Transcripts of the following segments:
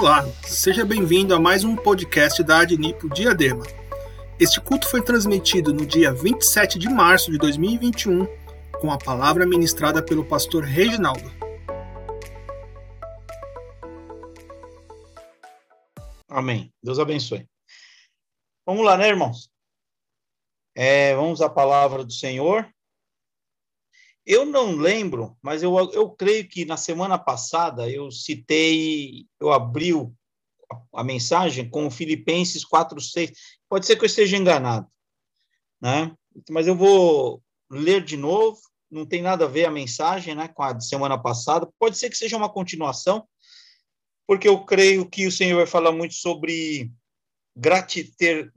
Olá, seja bem-vindo a mais um podcast da Adnipo Diadema. Este culto foi transmitido no dia 27 de março de 2021, com a palavra ministrada pelo pastor Reginaldo. Amém. Deus abençoe. Vamos lá, né, irmãos? É, vamos à palavra do Senhor. Eu não lembro, mas eu, eu creio que na semana passada eu citei, eu abri o, a, mensagem com Filipenses 4,6. Pode ser que eu esteja enganado, né? Mas eu vou ler de novo. Não tem nada a ver a mensagem né, com a de semana passada. Pode ser que seja uma continuação, porque eu creio que o Senhor vai falar muito sobre grati ter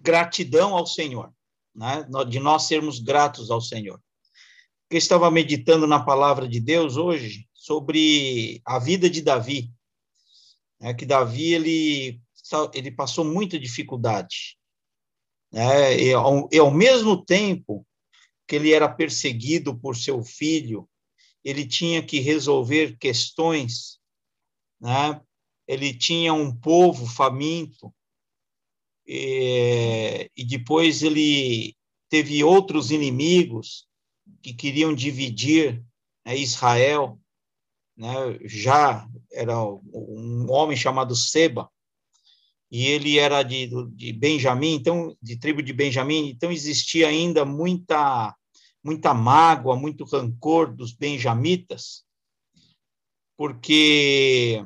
gratidão ao Senhor, né? de nós sermos gratos ao Senhor eu estava meditando na palavra de Deus hoje sobre a vida de Davi. É que Davi ele, ele passou muita dificuldade. Né? E, ao, e ao mesmo tempo que ele era perseguido por seu filho, ele tinha que resolver questões, né? ele tinha um povo faminto, e, e depois ele teve outros inimigos, que queriam dividir né, Israel, né, já era um homem chamado Seba, e ele era de, de Benjamim, então de tribo de Benjamim, então existia ainda muita muita mágoa, muito rancor dos benjamitas, porque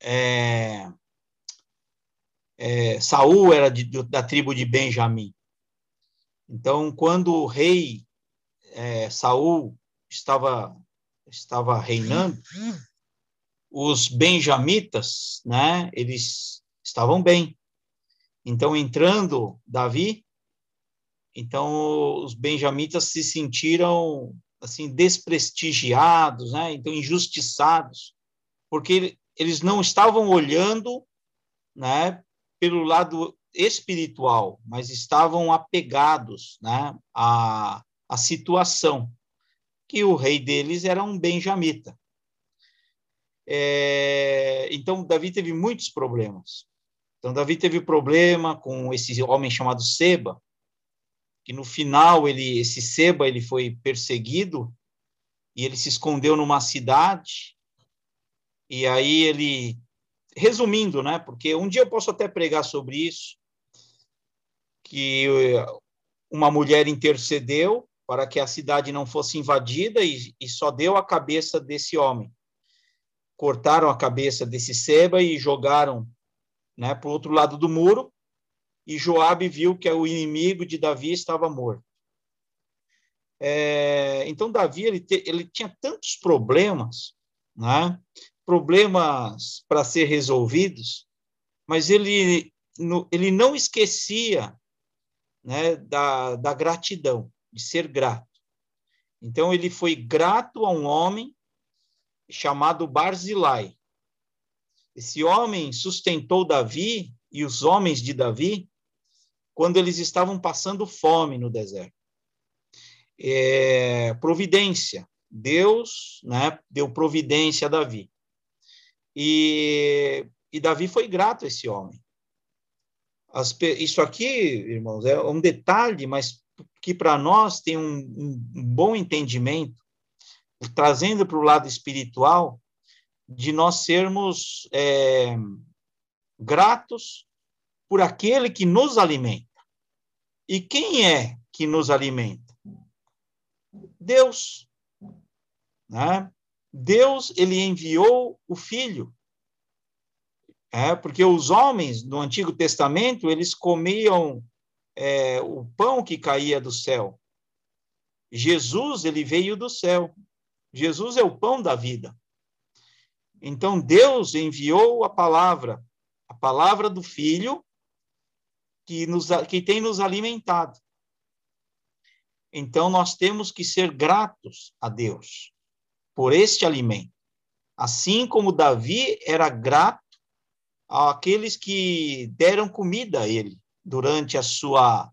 é, é, Saul era de, da tribo de Benjamim. Então, quando o rei é, Saul estava estava reinando, os benjamitas, né, eles estavam bem. Então, entrando Davi, então os benjamitas se sentiram assim desprestigiados, né? Então injustiçados, porque eles não estavam olhando, né, pelo lado espiritual, mas estavam apegados, né, a a situação, que o rei deles era um benjamita. É, então, Davi teve muitos problemas. Então, Davi teve problema com esse homem chamado Seba, que no final ele, esse Seba, ele foi perseguido e ele se escondeu numa cidade. E aí ele, resumindo, né? Porque um dia eu posso até pregar sobre isso, que uma mulher intercedeu para que a cidade não fosse invadida e, e só deu a cabeça desse homem. Cortaram a cabeça desse Seba e jogaram né, para o outro lado do muro, e Joabe viu que o inimigo de Davi estava morto. É, então, Davi ele, te, ele tinha tantos problemas, né, problemas para ser resolvidos, mas ele, no, ele não esquecia né, da, da gratidão de ser grato. Então, ele foi grato a um homem chamado Barzilai. Esse homem sustentou Davi e os homens de Davi quando eles estavam passando fome no deserto. É, providência. Deus né, deu providência a Davi. E, e Davi foi grato a esse homem. As, isso aqui, irmãos, é um detalhe, mas que para nós tem um, um, bom entendimento, trazendo para o lado espiritual, de nós sermos é, gratos por aquele que nos alimenta. E quem é que nos alimenta? Deus. Né? Deus, ele enviou o Filho. É, porque os homens no Antigo Testamento, eles comiam é, o pão que caía do céu. Jesus, ele veio do céu. Jesus é o pão da vida. Então, Deus enviou a palavra, a palavra do Filho, que, nos, que tem nos alimentado. Então, nós temos que ser gratos a Deus por este alimento. Assim como Davi era grato àqueles que deram comida a ele durante a sua,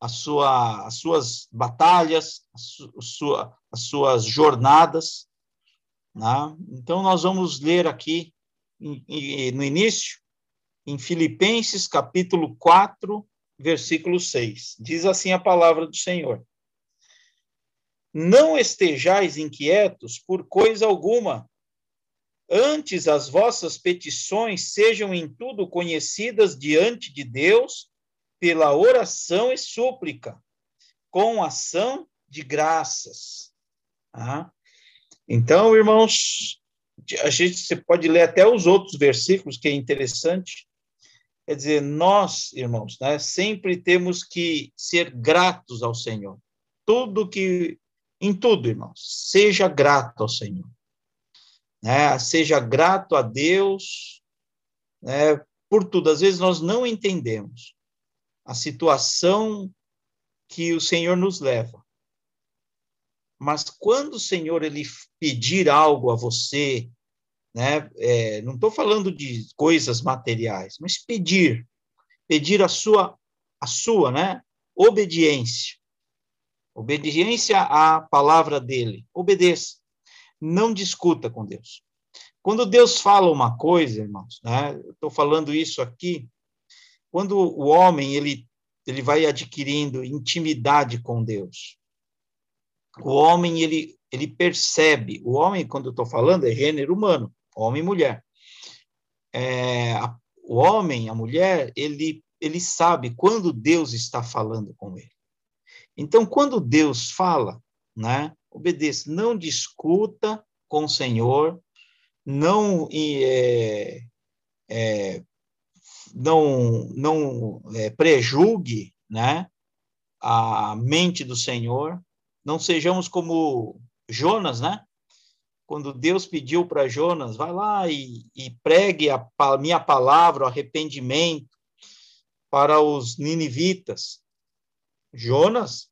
a sua, as suas batalhas, a sua, as suas jornadas. Né? Então, nós vamos ler aqui, no início, em Filipenses, capítulo 4, versículo 6. Diz assim a palavra do Senhor: Não estejais inquietos por coisa alguma, antes as vossas petições sejam em tudo conhecidas diante de Deus pela oração e súplica, com ação de graças. Ah, então, irmãos, a gente você pode ler até os outros versículos, que é interessante. Quer dizer, nós, irmãos, né, sempre temos que ser gratos ao Senhor. Tudo que, em tudo, irmãos, seja grato ao Senhor. Né? Seja grato a Deus né, por tudo. Às vezes nós não entendemos a situação que o Senhor nos leva. Mas quando o Senhor ele pedir algo a você, né, é, não estou falando de coisas materiais, mas pedir, pedir a sua, a sua, né, obediência, obediência à palavra dele, obedeça, não discuta com Deus. Quando Deus fala uma coisa, irmãos, né, estou falando isso aqui, quando o homem ele ele vai adquirindo intimidade com Deus, o homem, ele, ele percebe, o homem, quando eu estou falando, é gênero humano, homem e mulher. É, a, o homem, a mulher, ele, ele sabe quando Deus está falando com ele. Então, quando Deus fala, né, obedeça, não discuta com o Senhor, não é, é, não, não é, prejulgue né, a mente do Senhor, não sejamos como Jonas, né? Quando Deus pediu para Jonas, vai lá e, e pregue a, a minha palavra, o arrependimento para os ninivitas. Jonas,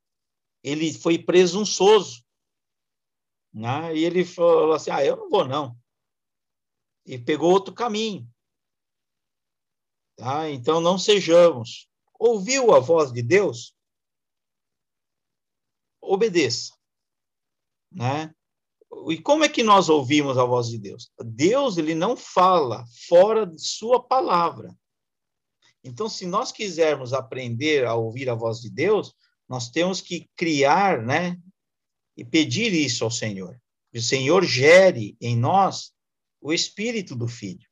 ele foi presunçoso, né? E ele falou assim: "Ah, eu não vou não". E pegou outro caminho. Tá? Então não sejamos. Ouviu a voz de Deus? obedeça. Né? E como é que nós ouvimos a voz de Deus? Deus ele não fala fora de sua palavra. Então, se nós quisermos aprender a ouvir a voz de Deus, nós temos que criar, né, e pedir isso ao Senhor. Que o Senhor gere em nós o espírito do filho.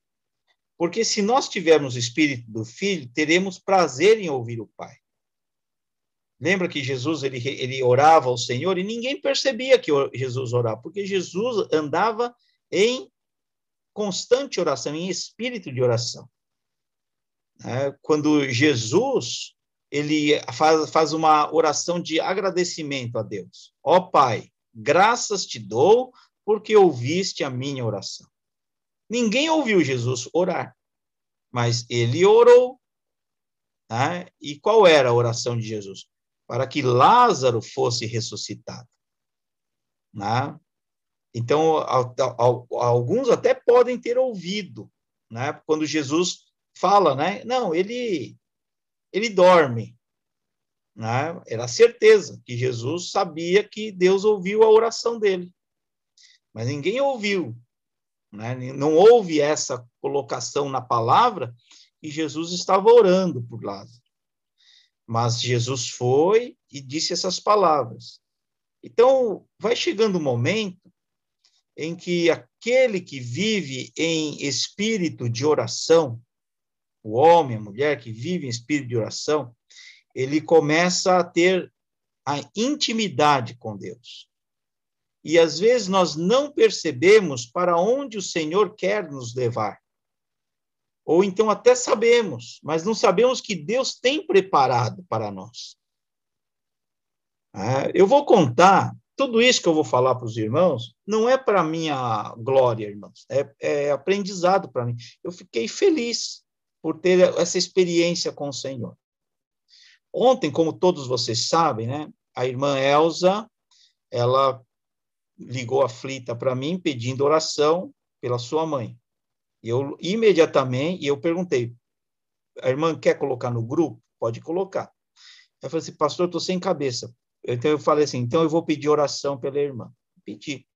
Porque se nós tivermos o espírito do filho, teremos prazer em ouvir o Pai. Lembra que Jesus ele, ele orava ao Senhor e ninguém percebia que Jesus orava, porque Jesus andava em constante oração, em espírito de oração. É, quando Jesus ele faz, faz uma oração de agradecimento a Deus. Ó oh, Pai, graças te dou porque ouviste a minha oração. Ninguém ouviu Jesus orar, mas ele orou. Né? E qual era a oração de Jesus? para que Lázaro fosse ressuscitado. Né? Então, alguns até podem ter ouvido, né? quando Jesus fala, né? não, ele, ele dorme. Né? Era certeza que Jesus sabia que Deus ouviu a oração dele. Mas ninguém ouviu. Né? Não houve essa colocação na palavra que Jesus estava orando por Lázaro. Mas Jesus foi e disse essas palavras. Então, vai chegando o um momento em que aquele que vive em espírito de oração, o homem, a mulher que vive em espírito de oração, ele começa a ter a intimidade com Deus. E às vezes nós não percebemos para onde o Senhor quer nos levar. Ou então até sabemos, mas não sabemos que Deus tem preparado para nós. É, eu vou contar, tudo isso que eu vou falar para os irmãos, não é para minha glória, irmãos, é, é aprendizado para mim. Eu fiquei feliz por ter essa experiência com o Senhor. Ontem, como todos vocês sabem, né, a irmã Elza, ela ligou aflita para mim pedindo oração pela sua mãe. Eu imediatamente, eu perguntei, a irmã quer colocar no grupo? Pode colocar. Ela falou assim, pastor, estou sem cabeça. Então eu falei assim, então eu vou pedir oração pela irmã. Pedi.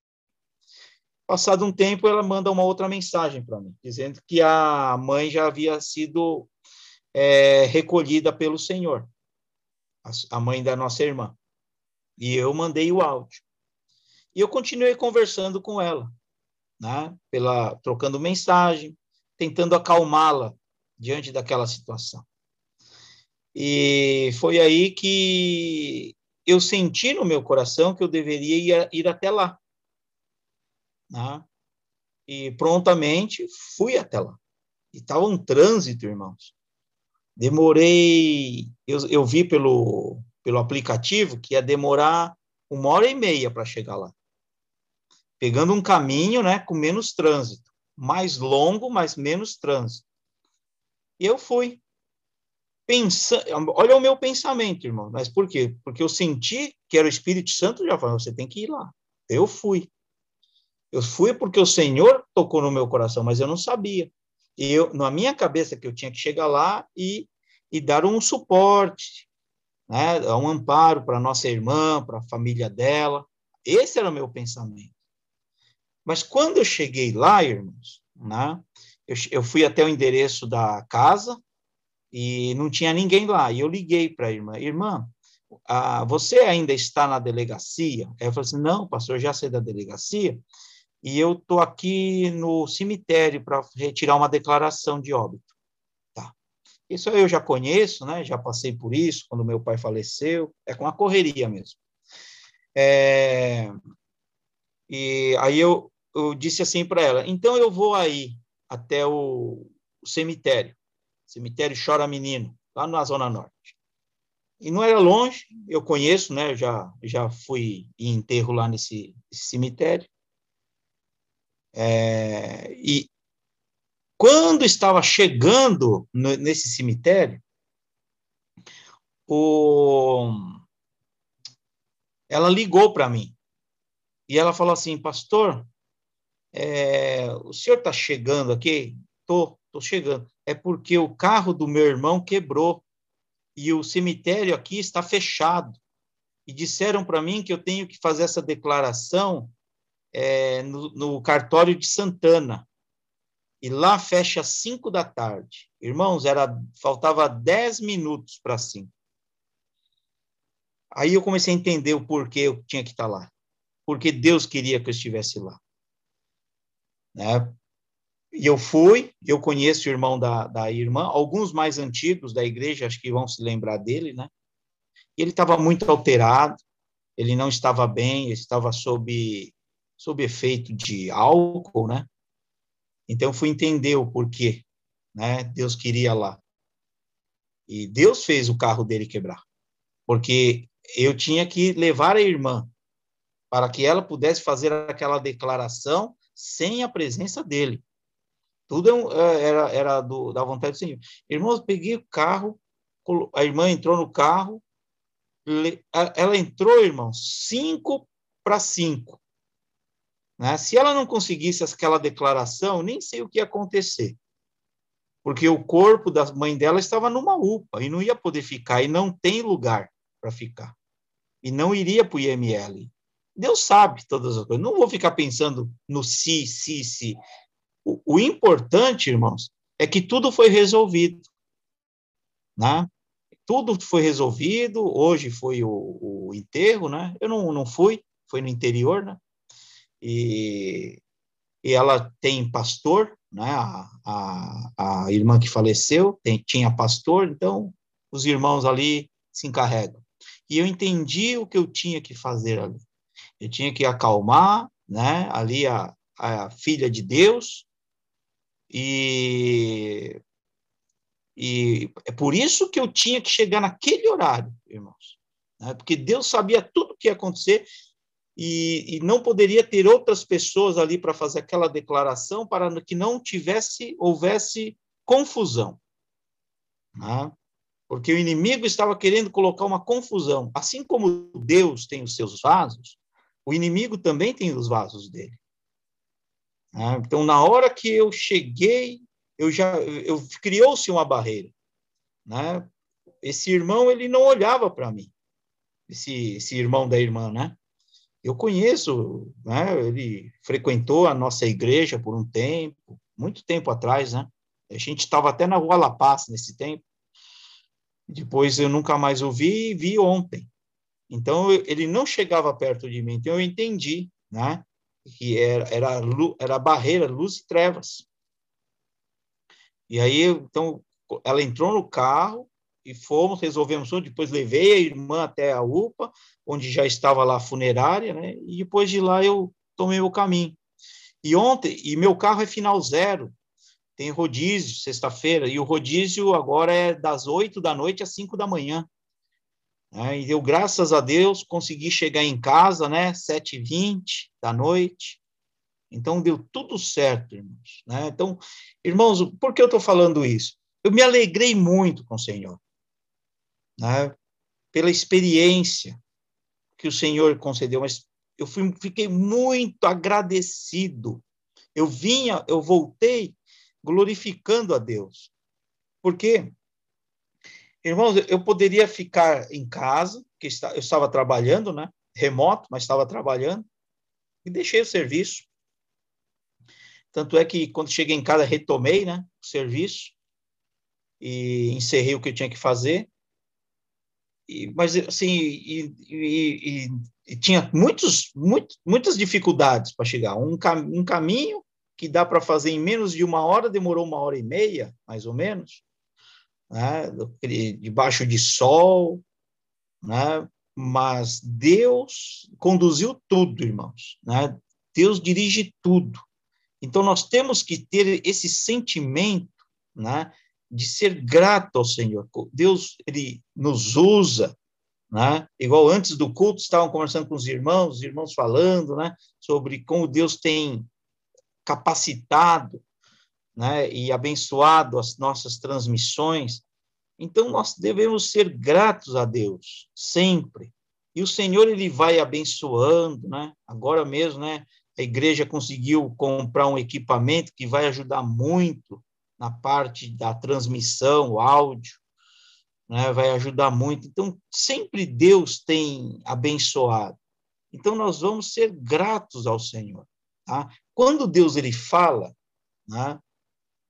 Passado um tempo, ela manda uma outra mensagem para mim, dizendo que a mãe já havia sido é, recolhida pelo Senhor, a mãe da nossa irmã. E eu mandei o áudio. E eu continuei conversando com ela, né? Pela trocando mensagem, tentando acalmá-la diante daquela situação. E foi aí que eu senti no meu coração que eu deveria ir, ir até lá. Né? E prontamente fui até lá. E estava um trânsito, irmãos. Demorei, eu, eu vi pelo, pelo aplicativo que ia demorar uma hora e meia para chegar lá. Pegando um caminho né, com menos trânsito. Mais longo, mas menos trânsito. E eu fui. Pensa... Olha o meu pensamento, irmão. Mas por quê? Porque eu senti que era o Espírito Santo já falou, você tem que ir lá. Eu fui. Eu fui porque o Senhor tocou no meu coração, mas eu não sabia. E eu, na minha cabeça, que eu tinha que chegar lá e, e dar um suporte, né, um amparo para nossa irmã, para a família dela. Esse era o meu pensamento. Mas quando eu cheguei lá, irmãos, né, eu, eu fui até o endereço da casa e não tinha ninguém lá. E eu liguei para a irmã: Irmã, ah, você ainda está na delegacia? Ela falou assim: Não, pastor, já saí da delegacia e eu estou aqui no cemitério para retirar uma declaração de óbito. Tá. Isso eu já conheço, né? Já passei por isso quando meu pai faleceu. É com a correria mesmo. É... E aí eu, eu disse assim para ela: então eu vou aí até o, o cemitério, cemitério Chora Menino, lá na Zona Norte. E não era longe, eu conheço, né? Já já fui em enterro lá nesse, nesse cemitério. É, e quando estava chegando no, nesse cemitério, o, ela ligou para mim e ela falou assim, pastor, é, o senhor está chegando aqui? Tô, tô chegando. É porque o carro do meu irmão quebrou e o cemitério aqui está fechado. E disseram para mim que eu tenho que fazer essa declaração é, no, no, cartório de Santana. E lá fecha às cinco da tarde. Irmãos, era faltava dez minutos para cinco. Aí eu comecei a entender o porquê eu tinha que estar lá. Porque Deus queria que eu estivesse lá. Né? E eu fui, eu conheço o irmão da, da irmã, alguns mais antigos da igreja, acho que vão se lembrar dele, né? Ele estava muito alterado, ele não estava bem, ele estava sob sob efeito de álcool, né? Então fui entender o porquê, né? Deus queria lá. E Deus fez o carro dele quebrar. Porque eu tinha que levar a irmã para que ela pudesse fazer aquela declaração sem a presença dele. Tudo é é, era, era do, da vontade do Senhor. Irmãos, peguei o carro, a irmã entrou no carro, ela entrou, irmãos, cinco para cinco. Né? Se ela não conseguisse aquela declaração, nem sei o que ia acontecer. Porque o corpo da mãe dela estava numa UPA e não ia poder ficar, e não tem lugar para ficar. E não iria para o IML. Deus sabe todas as coisas. Não vou ficar pensando no si, si, si. O, o importante, irmãos, é que tudo foi resolvido. Né? Tudo foi resolvido. Hoje foi o, o enterro, né? Eu não, não fui, foi no interior, né? e, e ela tem pastor, né? A, a, a irmã que faleceu tem, tinha pastor, então os irmãos ali se encarregam. E eu entendi o que eu tinha que fazer ali. Eu tinha que acalmar, né? Ali a, a filha de Deus e e é por isso que eu tinha que chegar naquele horário, irmãos. Né? Porque Deus sabia tudo o que ia acontecer e, e não poderia ter outras pessoas ali para fazer aquela declaração para que não tivesse, houvesse confusão. Né? Porque o inimigo estava querendo colocar uma confusão. Assim como Deus tem os seus vasos, o inimigo também tem os vasos dele. Né? Então, na hora que eu cheguei, eu já eu criou-se uma barreira, né? Esse irmão ele não olhava para mim, esse, esse irmão da irmã, né? Eu conheço, né? Ele frequentou a nossa igreja por um tempo, muito tempo atrás, né? A gente estava até na Rua La Paz nesse tempo. Depois eu nunca mais ouvi e vi ontem. Então ele não chegava perto de mim. Então eu entendi, né? Que era era, era barreira, luz e trevas. E aí então ela entrou no carro e fomos, resolvemos tudo. Depois levei a irmã até a UPA, onde já estava lá a funerária, né? E depois de lá eu tomei o caminho. E ontem, e meu carro é final zero, tem rodízio sexta-feira, e o rodízio agora é das oito da noite às cinco da manhã. Né? Eu, graças a Deus, consegui chegar em casa, né? Sete e vinte da noite. Então, deu tudo certo, irmãos. Né? Então, irmãos, por que eu estou falando isso? Eu me alegrei muito com o Senhor né, pela experiência que o Senhor concedeu, mas eu fui, fiquei muito agradecido. Eu vinha, eu voltei glorificando a Deus. Porque, irmãos, eu poderia ficar em casa, que eu estava trabalhando, né? Remoto, mas estava trabalhando, e deixei o serviço. Tanto é que quando cheguei em casa, retomei né, o serviço e encerrei o que eu tinha que fazer mas assim e, e, e, e, tinha muitos, muito, muitas dificuldades para chegar um, cam um caminho que dá para fazer em menos de uma hora demorou uma hora e meia mais ou menos né? debaixo de sol né? mas Deus conduziu tudo irmãos né? Deus dirige tudo então nós temos que ter esse sentimento né? de ser grato ao Senhor. Deus, ele nos usa, né? Igual antes do culto, estavam conversando com os irmãos, os irmãos falando, né? Sobre como Deus tem capacitado, né? E abençoado as nossas transmissões. Então, nós devemos ser gratos a Deus, sempre. E o Senhor, ele vai abençoando, né? Agora mesmo, né? A igreja conseguiu comprar um equipamento que vai ajudar muito na parte da transmissão, o áudio, né, vai ajudar muito. Então, sempre Deus tem abençoado. Então, nós vamos ser gratos ao Senhor. Tá? Quando Deus ele fala, né,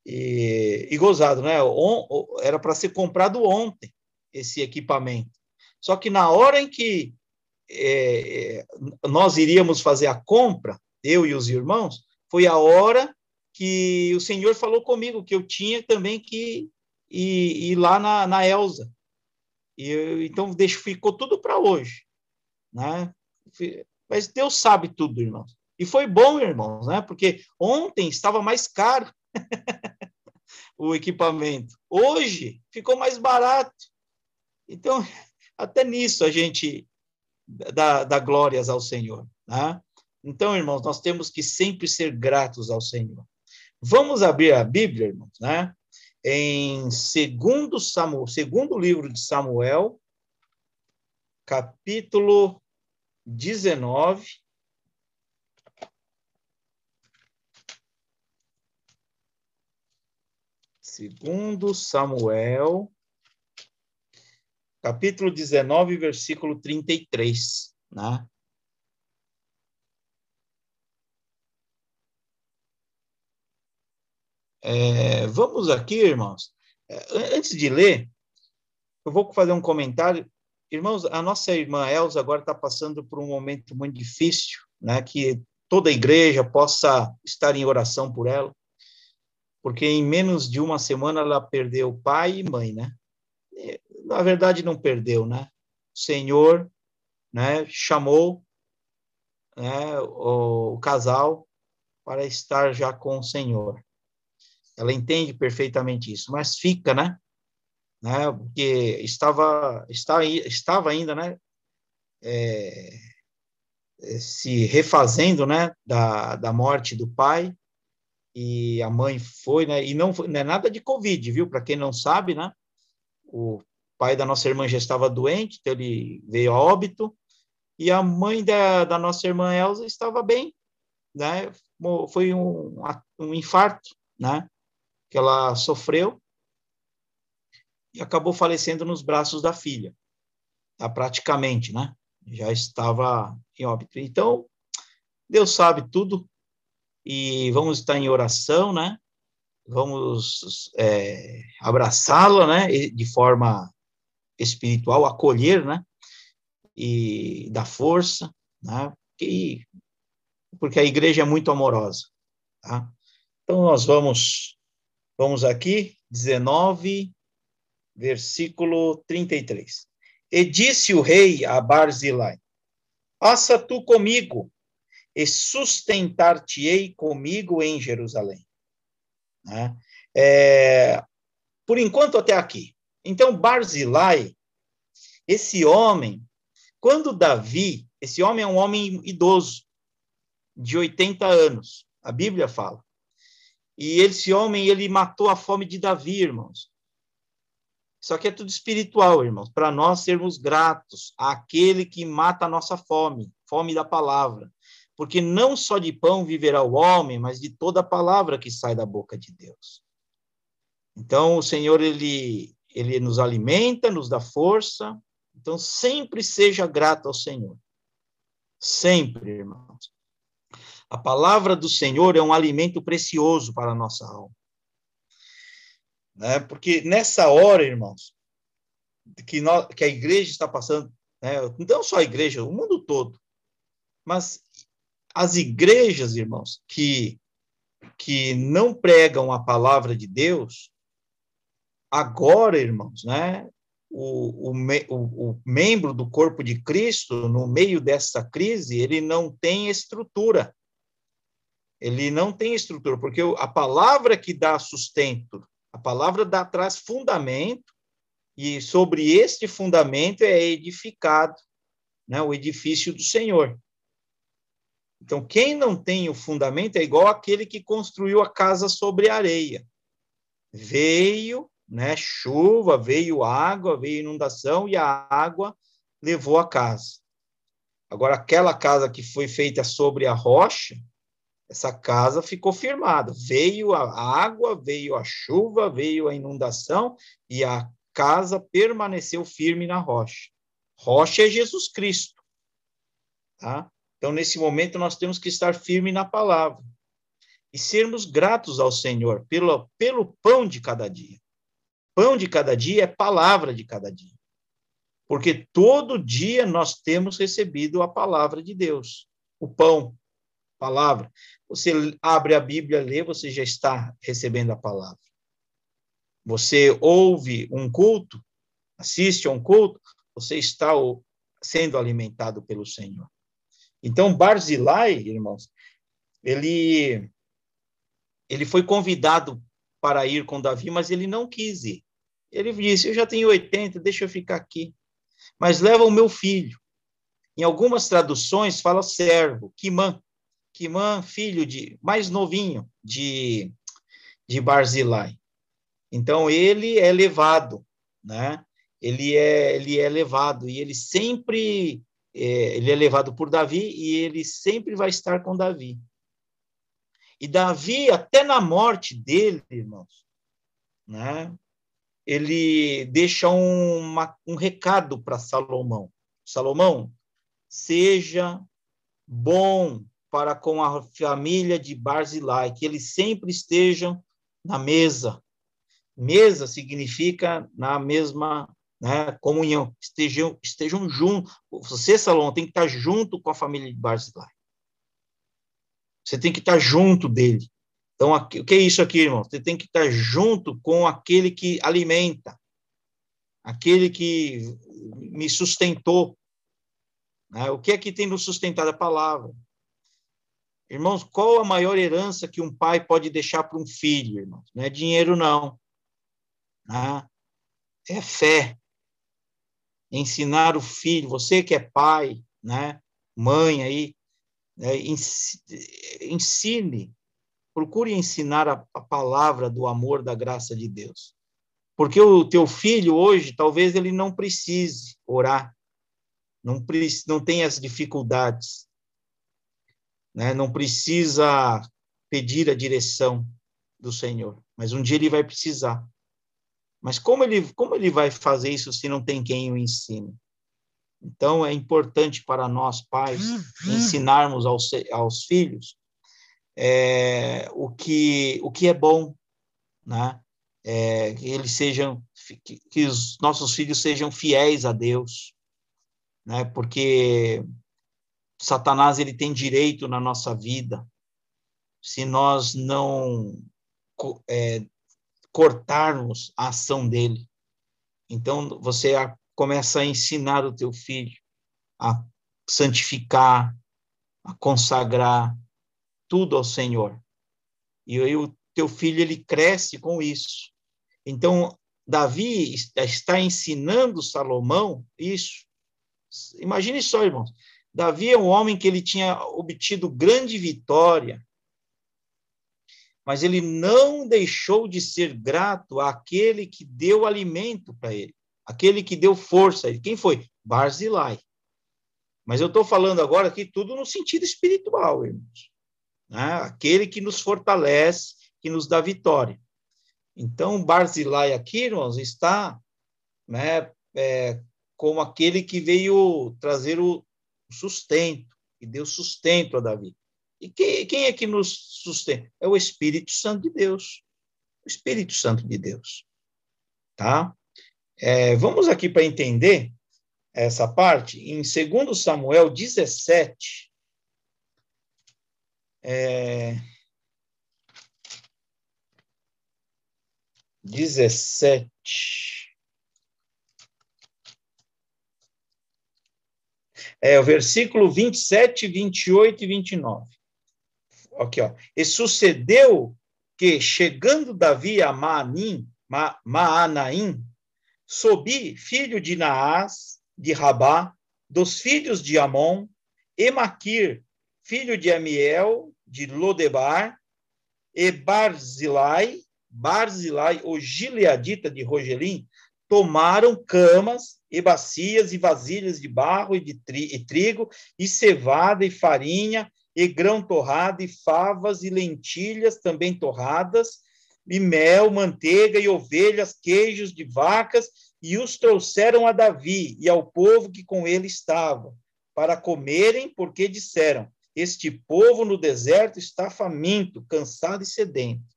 e, e gozado, né, on, era para ser comprado ontem esse equipamento. Só que na hora em que é, nós iríamos fazer a compra, eu e os irmãos, foi a hora que o Senhor falou comigo que eu tinha também que ir, ir lá na, na Elsa. E eu, então deixo, ficou tudo para hoje, né? Mas Deus sabe tudo, irmãos. E foi bom, irmãos, né? Porque ontem estava mais caro o equipamento. Hoje ficou mais barato. Então, até nisso a gente dá, dá glórias ao Senhor, né? Então, irmãos, nós temos que sempre ser gratos ao Senhor. Vamos abrir a Bíblia, irmãos, né? Em segundo, Samuel, segundo livro de Samuel, capítulo 19. Segundo Samuel, capítulo 19, versículo 33, né? É, vamos aqui, irmãos. É, antes de ler, eu vou fazer um comentário. Irmãos, a nossa irmã Elza agora está passando por um momento muito difícil, né? Que toda a igreja possa estar em oração por ela, porque em menos de uma semana ela perdeu pai e mãe, né? Na verdade, não perdeu, né? O Senhor, né? Chamou né, o, o casal para estar já com o Senhor. Ela entende perfeitamente isso, mas fica, né? né? Porque estava, está, estava ainda, né? É, é, se refazendo, né? Da, da morte do pai e a mãe foi, né? E não, não é nada de Covid, viu? Para quem não sabe, né? O pai da nossa irmã já estava doente, então ele veio a óbito, e a mãe da, da nossa irmã Elsa estava bem, né? Foi um, um infarto, né? que ela sofreu e acabou falecendo nos braços da filha, tá? praticamente, né? já estava em óbito. Então, Deus sabe tudo e vamos estar em oração, né? Vamos é, abraçá-la, né? De forma espiritual, acolher, né? E dar força, né? Porque, porque a igreja é muito amorosa, tá? Então, nós vamos, vamos aqui, 19, versículo 33. E disse o rei a Barzilai, passa tu comigo, e sustentar-te-ei comigo em Jerusalém. Né? É, por enquanto, até aqui. Então, Barzilai, esse homem, quando Davi, esse homem é um homem idoso, de 80 anos, a Bíblia fala. E esse homem, ele matou a fome de Davi, irmãos. Isso aqui é tudo espiritual, irmãos, para nós sermos gratos àquele que mata a nossa fome, fome da palavra. Porque não só de pão viverá o homem, mas de toda a palavra que sai da boca de Deus. Então, o Senhor, ele, ele nos alimenta, nos dá força. Então, sempre seja grato ao Senhor. Sempre, irmãos. A palavra do Senhor é um alimento precioso para a nossa alma. Né? Porque nessa hora, irmãos, que, nós, que a igreja está passando, né? não só a igreja, o mundo todo, mas as igrejas, irmãos, que, que não pregam a palavra de Deus, agora, irmãos, né? O, o, o, o membro do corpo de Cristo, no meio dessa crise, ele não tem estrutura. Ele não tem estrutura, porque a palavra que dá sustento, a palavra dá, traz fundamento, e sobre este fundamento é edificado né, o edifício do Senhor. Então, quem não tem o fundamento é igual aquele que construiu a casa sobre areia. Veio né, chuva, veio água, veio inundação, e a água levou a casa. Agora, aquela casa que foi feita sobre a rocha, essa casa ficou firmada. Veio a água, veio a chuva, veio a inundação e a casa permaneceu firme na rocha. Rocha é Jesus Cristo. Tá? Então, nesse momento, nós temos que estar firme na palavra e sermos gratos ao Senhor pelo, pelo pão de cada dia. Pão de cada dia é palavra de cada dia. Porque todo dia nós temos recebido a palavra de Deus, o pão, palavra. Você abre a Bíblia, lê, você já está recebendo a palavra. Você ouve um culto, assiste a um culto, você está sendo alimentado pelo Senhor. Então, Barzilai, irmãos, ele, ele foi convidado para ir com Davi, mas ele não quis ir. Ele disse: Eu já tenho 80, deixa eu ficar aqui. Mas leva o meu filho. Em algumas traduções fala servo, Kimã. Quimã, filho de, mais novinho de, de Barzilai. Então, ele é levado, né? Ele é, ele é levado, e ele sempre, é, ele é levado por Davi, e ele sempre vai estar com Davi. E Davi, até na morte dele, irmãos, né? Ele deixa uma, um recado para Salomão. Salomão, seja bom para com a família de Barzilai, que eles sempre estejam na mesa. Mesa significa na mesma né, comunhão, estejam, estejam juntos. Você, Salomão, tem que estar junto com a família de Barzilai. Você tem que estar junto dele. Então, o que é isso aqui, irmão? Você tem que estar junto com aquele que alimenta, aquele que me sustentou. Né? O que é que tem nos sustentado? A palavra. Irmãos, qual a maior herança que um pai pode deixar para um filho, irmãos? Não é dinheiro, não. Né? É fé. Ensinar o filho, você que é pai, né? mãe aí, né? ensine, procure ensinar a, a palavra do amor, da graça de Deus. Porque o teu filho hoje, talvez ele não precise orar, não, não tenha as dificuldades, né? não precisa pedir a direção do Senhor, mas um dia ele vai precisar. Mas como ele, como ele vai fazer isso se não tem quem o ensine? Então, é importante para nós, pais, uhum. ensinarmos aos, aos filhos é, o, que, o que é bom, né? É, que eles sejam, que, que, os nossos filhos sejam fiéis a Deus, né? Porque Satanás ele tem direito na nossa vida. Se nós não é, cortarmos a ação dele, então você começa a ensinar o teu filho a santificar, a consagrar tudo ao Senhor. E aí o teu filho ele cresce com isso. Então Davi está ensinando Salomão isso. Imagine só, irmãos. Davi é um homem que ele tinha obtido grande vitória, mas ele não deixou de ser grato àquele que deu alimento para ele aquele que deu força ele. Quem foi? Barzilai. Mas eu estou falando agora aqui tudo no sentido espiritual, irmãos. Né? Aquele que nos fortalece, que nos dá vitória. Então, Barzilai aqui, irmãos, está né, é, como aquele que veio trazer o sustento, que deu sustento a Davi. E quem, quem é que nos sustenta? É o Espírito Santo de Deus. O Espírito Santo de Deus. Tá? É, vamos aqui para entender essa parte, em 2 Samuel 17, é, 17. É o versículo 27, 28 e 29. Aqui, ó. E sucedeu que, chegando Davi a Maanim, Ma, Maanaim, Sobi, filho de Naás, de Rabá, dos filhos de Amon, Emaquir, filho de Amiel, de Lodebar, e Barzilai, Barzilai, o gileadita de Rogelim, tomaram camas e bacias e vasilhas de barro e de tri e trigo, e cevada e farinha, e grão torrado, e favas e lentilhas também torradas, e mel, manteiga e ovelhas, queijos de vacas, e os trouxeram a Davi e ao povo que com ele estava, para comerem, porque disseram: Este povo no deserto está faminto, cansado e sedento.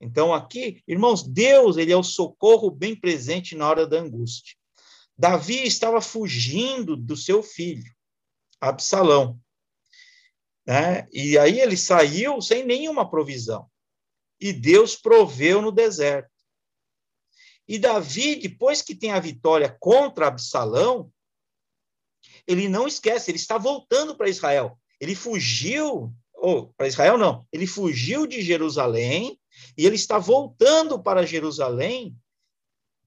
Então, aqui, irmãos, Deus ele é o socorro bem presente na hora da angústia. Davi estava fugindo do seu filho, Absalão. Né? E aí ele saiu sem nenhuma provisão e Deus proveu no deserto. E Davi, depois que tem a vitória contra Absalão, ele não esquece, ele está voltando para Israel. Ele fugiu, ou para Israel não, ele fugiu de Jerusalém e ele está voltando para Jerusalém.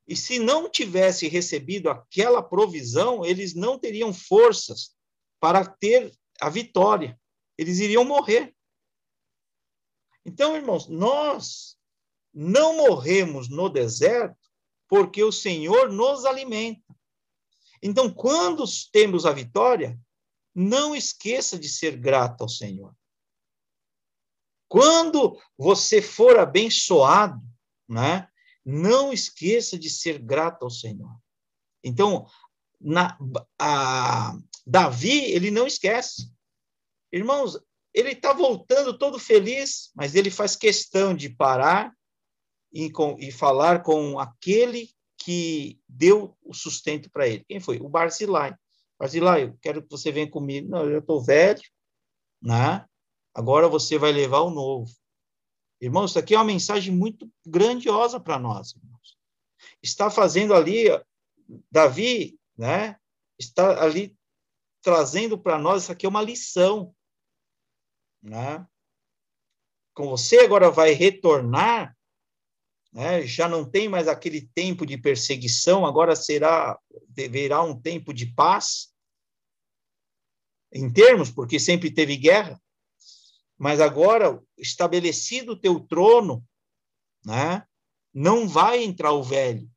E se não tivesse recebido aquela provisão, eles não teriam forças para ter a vitória. Eles iriam morrer. Então, irmãos, nós não morremos no deserto porque o Senhor nos alimenta. Então, quando temos a vitória, não esqueça de ser grato ao Senhor. Quando você for abençoado, né, não esqueça de ser grato ao Senhor. Então, na, a, Davi, ele não esquece. Irmãos, ele está voltando todo feliz, mas ele faz questão de parar e, com, e falar com aquele que deu o sustento para ele. Quem foi? O Barzilai. Barzilai, eu quero que você venha comigo. Não, eu estou velho, né? agora você vai levar o novo. Irmãos, isso aqui é uma mensagem muito grandiosa para nós, irmãos. Está fazendo ali, Davi, né? está ali trazendo para nós, isso aqui é uma lição né? Com você agora vai retornar, né? Já não tem mais aquele tempo de perseguição, agora será deverá um tempo de paz. Em termos, porque sempre teve guerra, mas agora estabelecido o teu trono, né? Não vai entrar o velho,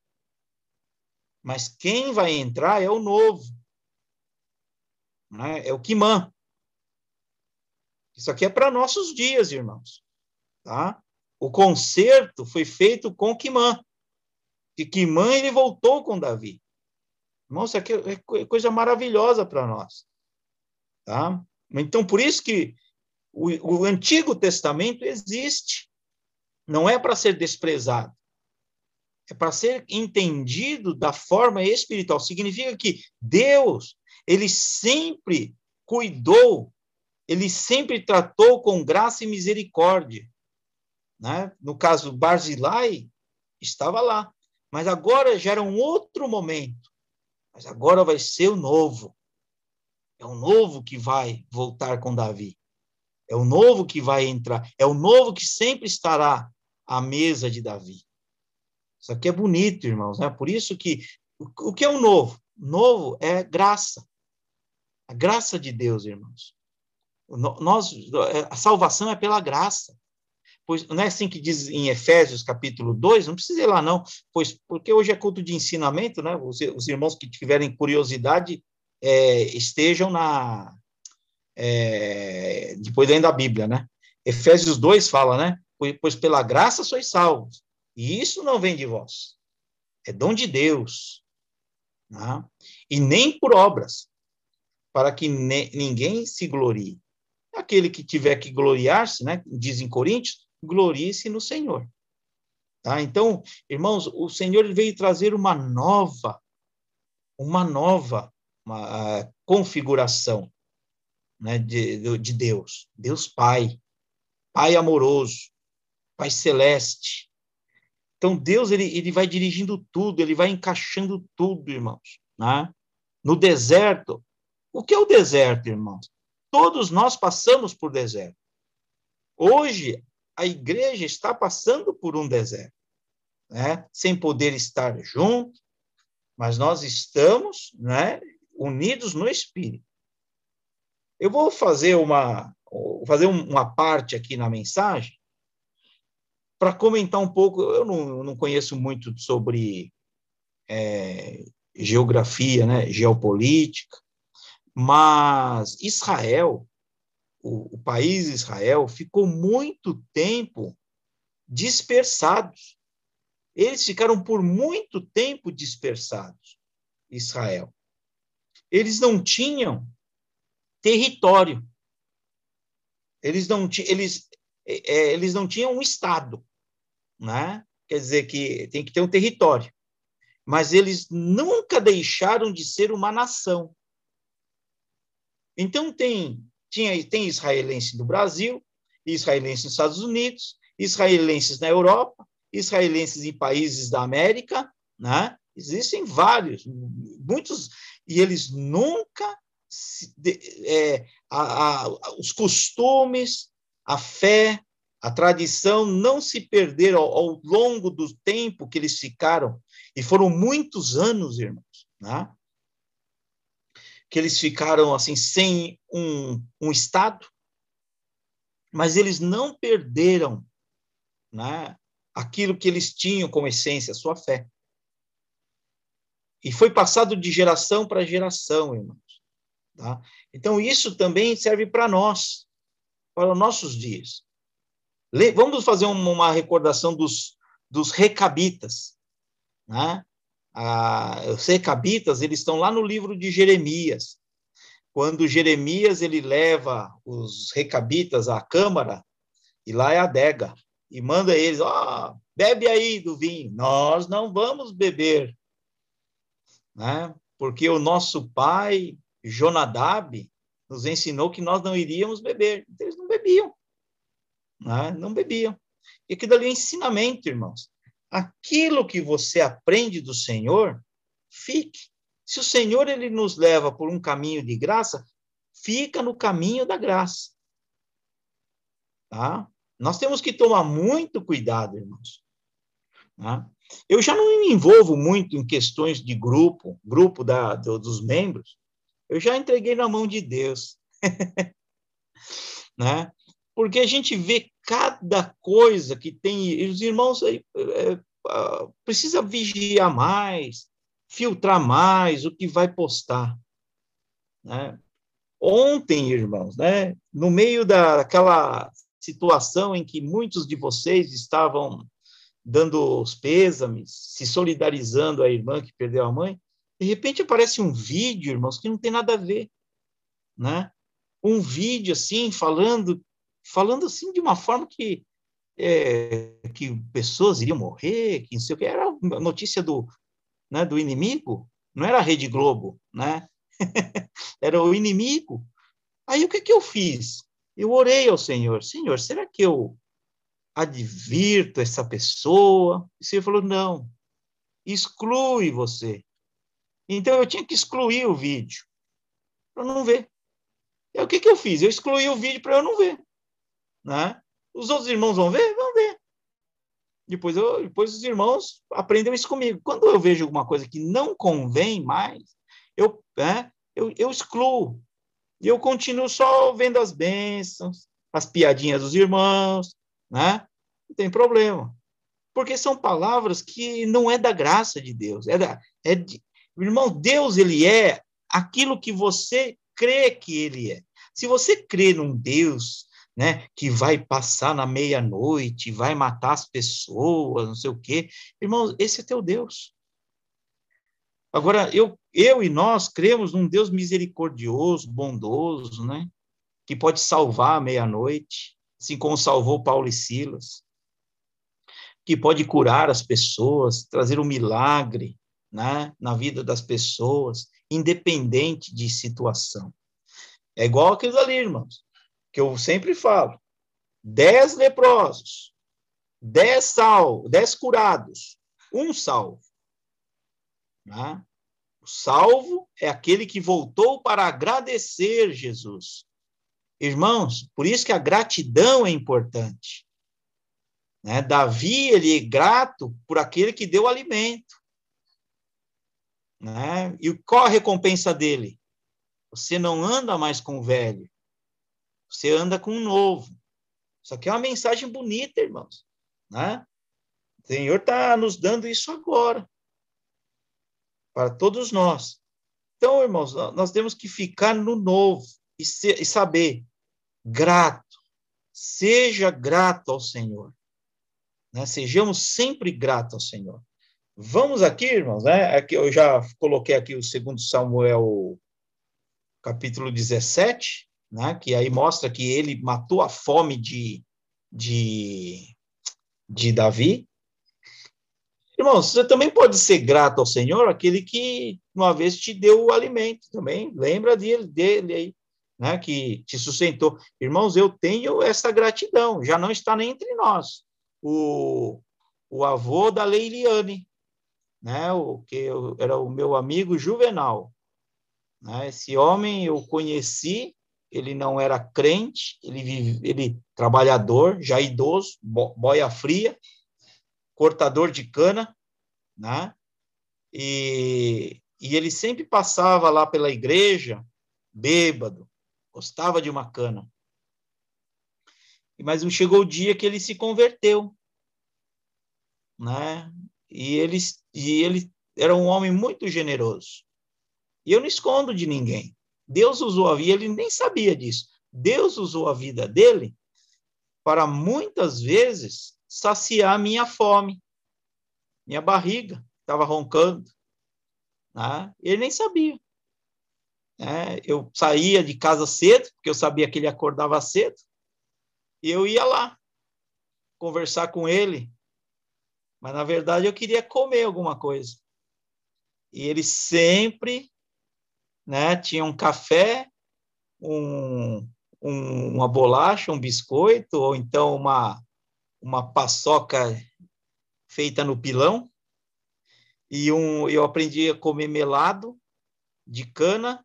mas quem vai entrar é o novo. Né? É o Kimã. Isso aqui é para nossos dias, irmãos. Tá? O concerto foi feito com Quimã. E Quimã ele voltou com Davi. Irmãos, isso aqui é coisa maravilhosa para nós. Tá? Então, por isso que o, o Antigo Testamento existe. Não é para ser desprezado. É para ser entendido da forma espiritual. Significa que Deus, ele sempre cuidou, ele sempre tratou com graça e misericórdia. Né? No caso, Barzilai estava lá. Mas agora já era um outro momento. Mas agora vai ser o novo. É o novo que vai voltar com Davi. É o novo que vai entrar. É o novo que sempre estará à mesa de Davi. Isso aqui é bonito, irmãos. Né? Por isso que o que é o novo? Novo é graça. A graça de Deus, irmãos. Nós, a salvação é pela graça. Pois não é assim que diz em Efésios capítulo 2, não precisa ir lá não, pois porque hoje é culto de ensinamento, né? Os, os irmãos que tiverem curiosidade é, estejam na é, depois lendo a Bíblia, né? Efésios 2 fala, né? Pois, pois pela graça sois salvos, e isso não vem de vós, é dom de Deus, né? e nem por obras, para que ne, ninguém se glorie. Aquele que tiver que gloriar-se, né? Diz em Coríntios, glorie-se no Senhor. Tá? Então, irmãos, o Senhor veio trazer uma nova, uma nova uma, uh, configuração né, de, de Deus. Deus Pai, Pai amoroso, Pai celeste. Então, Deus ele, ele vai dirigindo tudo, ele vai encaixando tudo, irmãos. Né? No deserto, o que é o deserto, irmãos? Todos nós passamos por deserto. Hoje, a igreja está passando por um deserto, né? sem poder estar junto, mas nós estamos né, unidos no Espírito. Eu vou fazer uma, fazer uma parte aqui na mensagem para comentar um pouco. Eu não, não conheço muito sobre é, geografia, né, geopolítica, mas Israel o, o país Israel ficou muito tempo dispersados. Eles ficaram por muito tempo dispersados, Israel. Eles não tinham território. Eles não, eles, é, é, eles não tinham um Estado. Né? Quer dizer que tem que ter um território. Mas eles nunca deixaram de ser uma nação. Então, tem tinha, tem israelense no Brasil, israelenses nos Estados Unidos, israelenses na Europa, israelenses em países da América, né? Existem vários, muitos, e eles nunca é, a, a, os costumes, a fé, a tradição não se perderam ao, ao, longo do tempo que eles ficaram, e foram muitos anos, irmãos, né? Que eles ficaram assim sem um, um Estado, mas eles não perderam né, aquilo que eles tinham como essência, a sua fé. E foi passado de geração para geração, irmãos. Tá? Então, isso também serve para nós, para os nossos dias. Vamos fazer uma recordação dos, dos recabitas. Né? Os recabitas, eles estão lá no livro de Jeremias. Quando Jeremias ele leva os recabitas à câmara, e lá é a adega, e manda eles, ó, oh, bebe aí do vinho. Nós não vamos beber, né? Porque o nosso pai, Jonadab, nos ensinou que nós não iríamos beber. Então, eles não bebiam, né? não bebiam. E aquilo ali é ensinamento, irmãos aquilo que você aprende do Senhor, fique. Se o Senhor ele nos leva por um caminho de graça, fica no caminho da graça. Tá? Nós temos que tomar muito cuidado, irmãos. Tá? Eu já não me envolvo muito em questões de grupo, grupo da, do, dos membros. Eu já entreguei na mão de Deus. né? Porque a gente vê cada coisa que tem. E os irmãos aí, é, precisa vigiar mais, filtrar mais o que vai postar. Né? Ontem, irmãos, né, no meio daquela situação em que muitos de vocês estavam dando os pêsames, se solidarizando à irmã que perdeu a mãe, De repente aparece um vídeo, irmãos, que não tem nada a ver, né? Um vídeo assim falando, falando assim de uma forma que é, que pessoas iriam morrer, que não sei o que era notícia do, né, do inimigo, não era a Rede Globo, né? era o inimigo. Aí o que que eu fiz? Eu orei ao Senhor, Senhor, será que eu advirto essa pessoa? E o Senhor falou, não, exclui você. Então eu tinha que excluir o vídeo para não ver. O que, que eu fiz? Eu excluí o vídeo para eu não ver. Né? Os outros irmãos vão ver? Vão ver. Depois, eu, depois os irmãos aprendem isso comigo. Quando eu vejo alguma coisa que não convém mais, eu, é, eu, eu excluo. E eu continuo só vendo as bênçãos, as piadinhas dos irmãos, né? Não tem problema. Porque são palavras que não é da graça de Deus. É da, é de, irmão, Deus, ele é aquilo que você crê que ele é. Se você crê num Deus né, que vai passar na meia-noite, vai matar as pessoas, não sei o quê, irmão, esse é teu Deus. Agora, eu, eu e nós cremos num Deus misericordioso, bondoso, né, que pode salvar à meia-noite, assim como salvou Paulo e Silas, que pode curar as pessoas, trazer um milagre né, na vida das pessoas, independente de situação. É igual aquilo ali, irmãos, que eu sempre falo. Dez leprosos, dez sal, dez curados, um salvo. Né? O salvo é aquele que voltou para agradecer Jesus. Irmãos, por isso que a gratidão é importante. Né? Davi, ele é grato por aquele que deu alimento. Né? E qual a recompensa dele? Você não anda mais com o velho, você anda com o novo. Isso aqui é uma mensagem bonita, irmãos. Né? O Senhor está nos dando isso agora, para todos nós. Então, irmãos, nós temos que ficar no novo e, ser, e saber, grato, seja grato ao Senhor. Né? Sejamos sempre gratos ao Senhor. Vamos aqui, irmãos, né? Aqui eu já coloquei aqui o segundo Samuel, capítulo 17, né? que aí mostra que ele matou a fome de, de, de Davi. Irmãos, você também pode ser grato ao Senhor, aquele que uma vez te deu o alimento também. Lembra dele, dele aí, né? que te sustentou. Irmãos, eu tenho essa gratidão, já não está nem entre nós. O, o avô da Leiliane, né? o que eu, era o meu amigo Juvenal. Né? Esse homem eu conheci ele não era crente, ele, vive, ele trabalhador, já idoso, boia fria, cortador de cana, né? E, e ele sempre passava lá pela igreja, bêbado, gostava de uma cana. Mas chegou o dia que ele se converteu, né? E ele, e ele era um homem muito generoso. E eu não escondo de ninguém. Deus usou a vida, ele nem sabia disso. Deus usou a vida dele para muitas vezes saciar minha fome, minha barriga estava roncando. Né? Ele nem sabia. É, eu saía de casa cedo, porque eu sabia que ele acordava cedo, e eu ia lá conversar com ele. Mas, na verdade, eu queria comer alguma coisa. E ele sempre né? Tinha um café, um, um, uma bolacha, um biscoito, ou então uma, uma paçoca feita no pilão. E um, eu aprendi a comer melado de cana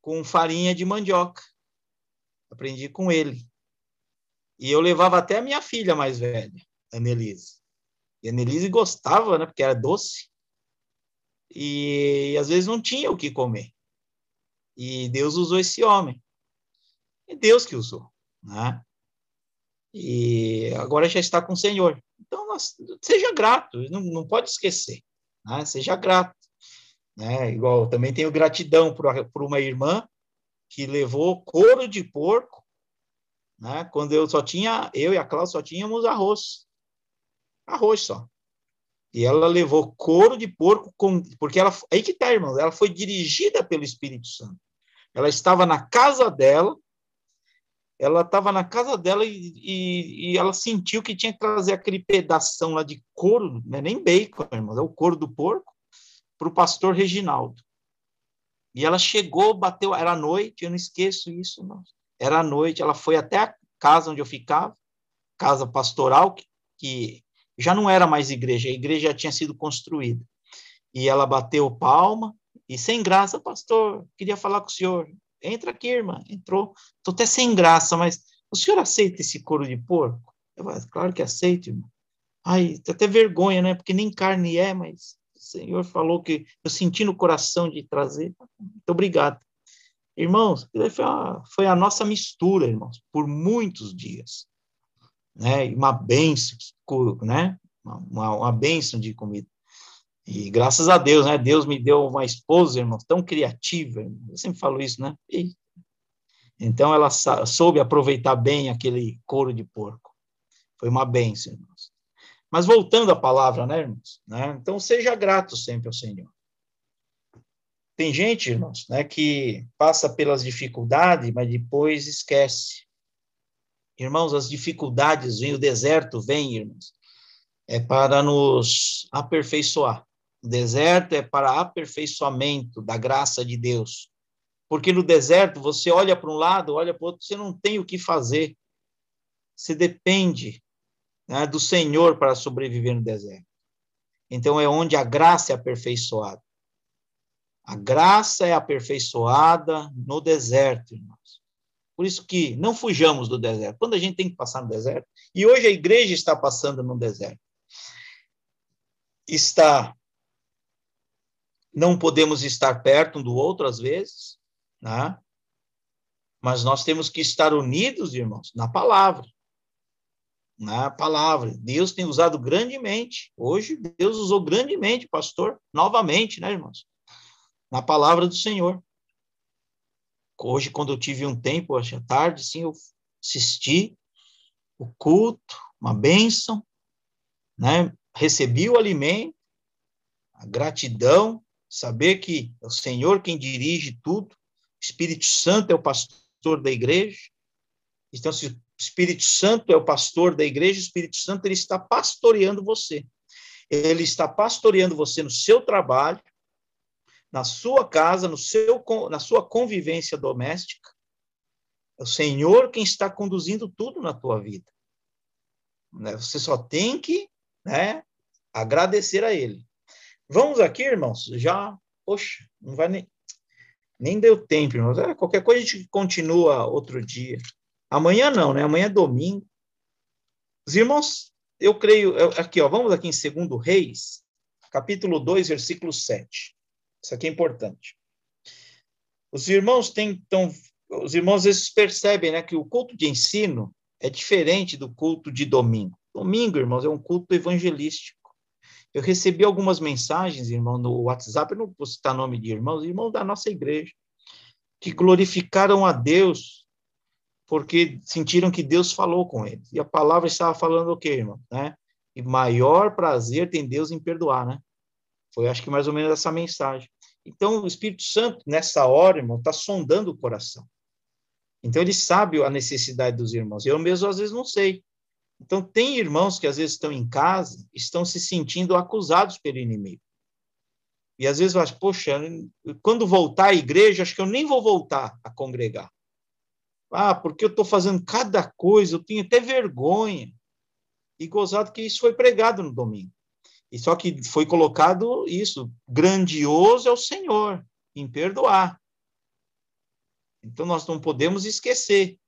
com farinha de mandioca. Aprendi com ele. E eu levava até a minha filha mais velha, Annelise. E a Annelise gostava, né, porque era doce. E, e às vezes não tinha o que comer. E Deus usou esse homem. É Deus que usou, né? E agora já está com o Senhor. Então, seja grato, não, não pode esquecer, né? Seja grato. Né? Igual, também tenho gratidão por, por uma irmã que levou couro de porco, né? Quando eu só tinha, eu e a Cláudia só tínhamos arroz. Arroz só. E ela levou couro de porco, com, porque ela, aí que tá, irmão, ela foi dirigida pelo Espírito Santo. Ela estava na casa dela, ela estava na casa dela e, e, e, ela sentiu que tinha que trazer aquele pedaço lá de couro, não é nem bacon, irmão, é o couro do porco, para o pastor Reginaldo. E ela chegou, bateu, era noite, eu não esqueço isso, não. Era noite, ela foi até a casa onde eu ficava, casa pastoral, que, que já não era mais igreja, a igreja já tinha sido construída. E ela bateu palma, e sem graça, pastor, queria falar com o senhor. Entra aqui, irmã. Entrou. Estou até sem graça, mas o senhor aceita esse couro de porco? Eu falei, claro que aceito, irmão. Ai, até vergonha, né? Porque nem carne é, mas o senhor falou que eu senti no coração de trazer. Muito obrigado. Irmãos, foi a, foi a nossa mistura, irmãos, por muitos dias. Né? Uma benção, né? Uma, uma benção de comida. E graças a Deus, né? Deus me deu uma esposa, irmão, tão criativa. Eu sempre falo isso, né? E, então ela soube aproveitar bem aquele couro de porco. Foi uma benção, irmãos. Mas voltando à palavra, né, irmãos? Né? Então seja grato sempre ao Senhor. Tem gente, irmãos, né, que passa pelas dificuldades, mas depois esquece. Irmãos, as dificuldades vêm, o deserto vem, irmãos, é para nos aperfeiçoar. O deserto é para aperfeiçoamento da graça de Deus. Porque no deserto você olha para um lado, olha para o outro, você não tem o que fazer. Você depende né, do Senhor para sobreviver no deserto. Então é onde a graça é aperfeiçoada. A graça é aperfeiçoada no deserto, irmãos. Por isso que não fujamos do deserto. Quando a gente tem que passar no deserto, e hoje a igreja está passando no deserto, está não podemos estar perto um do outro às vezes, né? Mas nós temos que estar unidos, irmãos, na palavra. Na palavra. Deus tem usado grandemente. Hoje, Deus usou grandemente, pastor, novamente, né, irmãos? Na palavra do Senhor. Hoje, quando eu tive um tempo, hoje à tarde, sim, eu assisti o culto, uma bênção, né? Recebi o alimento, a gratidão, saber que é o Senhor quem dirige tudo, o Espírito Santo é o pastor da igreja. Então, se o Espírito Santo é o pastor da igreja, o Espírito Santo ele está pastoreando você. Ele está pastoreando você no seu trabalho, na sua casa, no seu, na sua convivência doméstica. É o Senhor quem está conduzindo tudo na tua vida. Né? Você só tem que né, agradecer a Ele. Vamos aqui, irmãos, já, poxa, não vai nem, nem deu tempo, irmãos. É, qualquer coisa a gente continua outro dia. Amanhã não, né? Amanhã é domingo. Os irmãos, eu creio, aqui, ó, vamos aqui em 2 Reis, capítulo 2, versículo 7. Isso aqui é importante. Os irmãos têm, então, os irmãos vezes percebem, né, que o culto de ensino é diferente do culto de domingo. Domingo, irmãos, é um culto evangelístico. Eu recebi algumas mensagens, irmão, no WhatsApp, eu não vou citar nome de irmãos, irmãos da nossa igreja, que glorificaram a Deus porque sentiram que Deus falou com eles. E a palavra estava falando o quê, irmão? Né? E maior prazer tem Deus em perdoar, né? Foi, acho que mais ou menos essa mensagem. Então, o Espírito Santo, nessa hora, irmão, está sondando o coração. Então, ele sabe a necessidade dos irmãos. Eu mesmo, às vezes, não sei. Então, tem irmãos que às vezes estão em casa, estão se sentindo acusados pelo inimigo. E às vezes acho, poxa, quando voltar à igreja, acho que eu nem vou voltar a congregar. Ah, porque eu estou fazendo cada coisa, eu tenho até vergonha. E gozado que isso foi pregado no domingo. E só que foi colocado isso, grandioso é o Senhor em perdoar. Então nós não podemos esquecer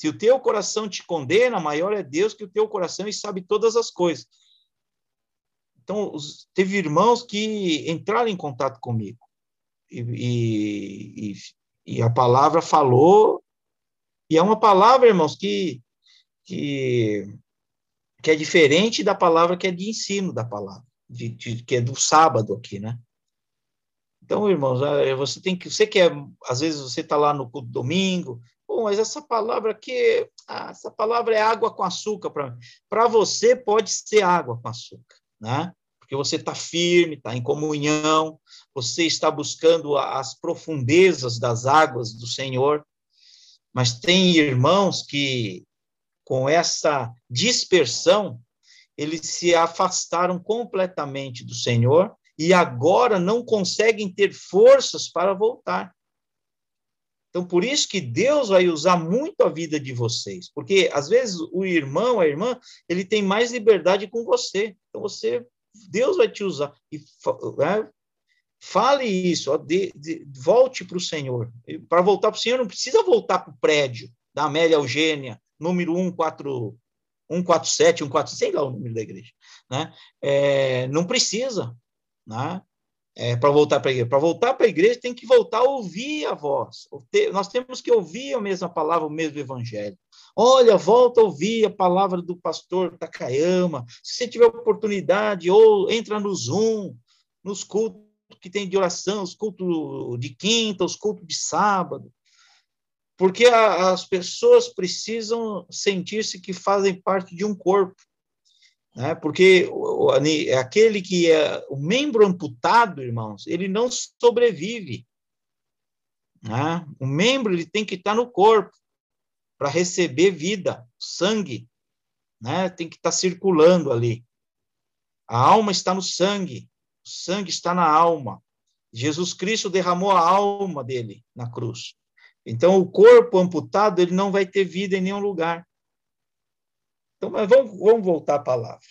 se o teu coração te condena, maior é Deus que o teu coração e sabe todas as coisas. Então, teve irmãos que entraram em contato comigo. E, e, e, a palavra falou, e é uma palavra, irmãos, que, que, que é diferente da palavra que é de ensino da palavra, de, de, que é do sábado aqui, né? Então, irmãos, é, você tem que, você quer, às vezes você está lá no domingo, Pô, mas essa palavra aqui, ah, essa palavra é água com açúcar para. Para você pode ser água com açúcar, né? porque você está firme, está em comunhão, você está buscando as profundezas das águas do Senhor. Mas tem irmãos que, com essa dispersão, eles se afastaram completamente do Senhor e agora não conseguem ter forças para voltar. Então, por isso que Deus vai usar muito a vida de vocês, porque às vezes o irmão, a irmã, ele tem mais liberdade com você. Então, você, Deus vai te usar. E né, fale isso, ó, de, de, volte para o Senhor. Para voltar para o Senhor, não precisa voltar para o prédio da Amélia Eugênia, número 140, 147, 147, sei lá o número da igreja. Né? É, não precisa. Né? é, para voltar para a igreja. Para voltar para a igreja, tem que voltar a ouvir a voz. Nós temos que ouvir a mesma palavra, o mesmo evangelho. Olha, volta a ouvir a palavra do pastor Takayama. Se você tiver oportunidade, ou entra no Zoom, nos cultos que tem de oração, os cultos de quinta, os cultos de sábado. Porque a, as pessoas precisam sentir-se que fazem parte de um corpo né? porque o, aquele que é o membro amputado, irmãos, ele não sobrevive. Né? O membro ele tem que estar no corpo para receber vida, sangue, né? tem que estar circulando ali. A alma está no sangue, o sangue está na alma. Jesus Cristo derramou a alma dele na cruz. Então, o corpo amputado, ele não vai ter vida em nenhum lugar. Então, mas vamos, vamos voltar à palavra.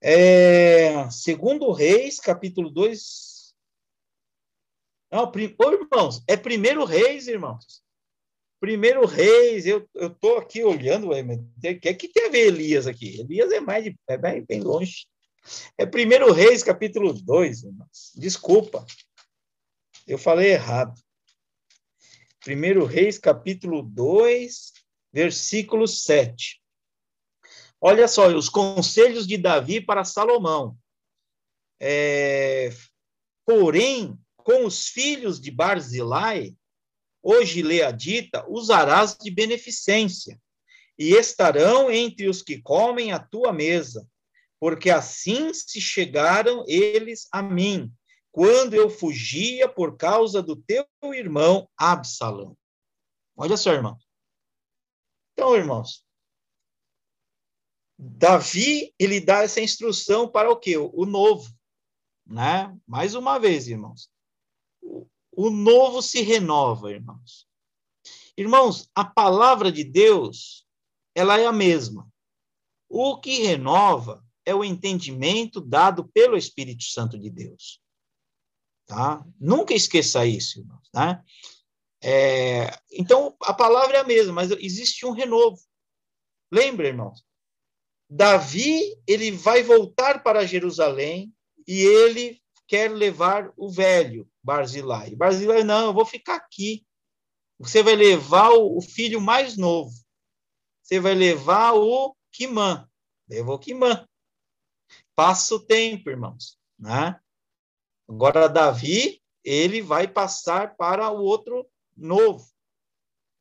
É, segundo Reis, capítulo 2. Não, prim... Irmãos, é primeiro Reis, irmãos. Primeiro Reis, eu estou aqui olhando, o que é que tem a ver Elias aqui? Elias é mais de, é bem longe. É primeiro Reis, capítulo 2, irmãos. Desculpa, eu falei errado. Primeiro Reis, capítulo 2, versículo 7. Olha só, os conselhos de Davi para Salomão. É, porém, com os filhos de Barzilai, hoje leadita, usarás de beneficência, e estarão entre os que comem a tua mesa, porque assim se chegaram eles a mim, quando eu fugia por causa do teu irmão Absalão. Olha só, irmão. Então, irmãos, Davi, ele dá essa instrução para o quê? O novo, né? Mais uma vez, irmãos. O novo se renova, irmãos. Irmãos, a palavra de Deus, ela é a mesma. O que renova é o entendimento dado pelo Espírito Santo de Deus. Tá? Nunca esqueça isso, irmãos, né? É, então, a palavra é a mesma, mas existe um renovo. Lembra, irmãos? Davi, ele vai voltar para Jerusalém e ele quer levar o velho Barzilai. Barzilai, não, eu vou ficar aqui. Você vai levar o, filho mais novo. Você vai levar o Quimã. Levou o Quimã. Passa o tempo, irmãos. Né? Agora, Davi, ele vai passar para o outro novo.